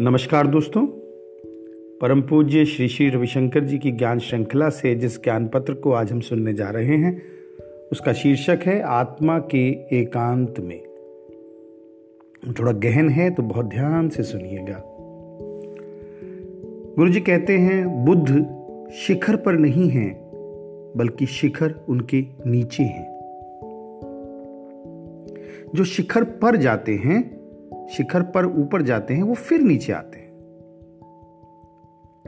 नमस्कार दोस्तों। परम पूज्य श्री श्री रविशंकर जी की ज्ञान श्रृंखला से जिस ज्ञान पत्र को आज हम सुनने जा रहे हैं, उसका शीर्षक है आत्मा के एकांत में। थोड़ा गहन है तो बहुत ध्यान से सुनिएगा। गुरु जी कहते हैं, बुद्ध शिखर पर नहीं है, बल्कि शिखर उनके नीचे हैं। जो शिखर पर जाते हैं शिखर पर ऊपर जाते हैं, वो फिर नीचे आते हैं।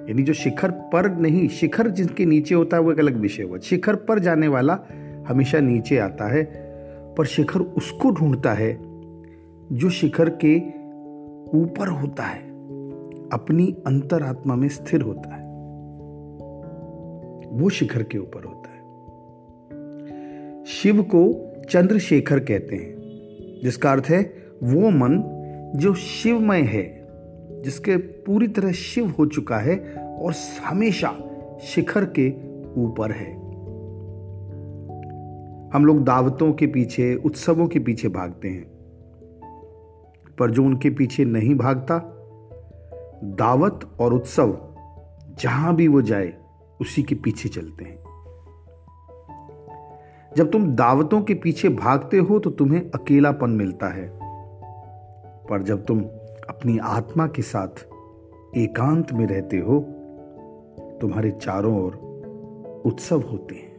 यानी जो शिखर पर नहीं, शिखर जिसके नीचे होता है, वो एक अलग विषय हुआ शिखर पर जाने वाला हमेशा नीचे आता है, पर शिखर उसको ढूंढता है, जो शिखर के ऊपर होता है, अपनी अंतरात्मा में स्थिर होता है। वो शिखर के ऊपर होता है। शिव को चंद्रशेखर कहते हैं, जिसका अर्थ है वो मन जो शिवमय है, जिसके पूरी तरह शिव हो चुका है और हमेशा शिखर के ऊपर है। हम लोग दावतों के पीछे, उत्सवों के पीछे भागते हैं। पर जो उनके पीछे नहीं भागता, दावत और उत्सव जहाँ भी वो जाए, उसी के पीछे चलते हैं। जब तुम दावतों के पीछे भागते हो तो तुम्हें अकेलापन मिलता है। पर जब तुम अपनी आत्मा के साथ एकांत में रहते हो, तुम्हारे चारों ओर उत्सव होते हैं।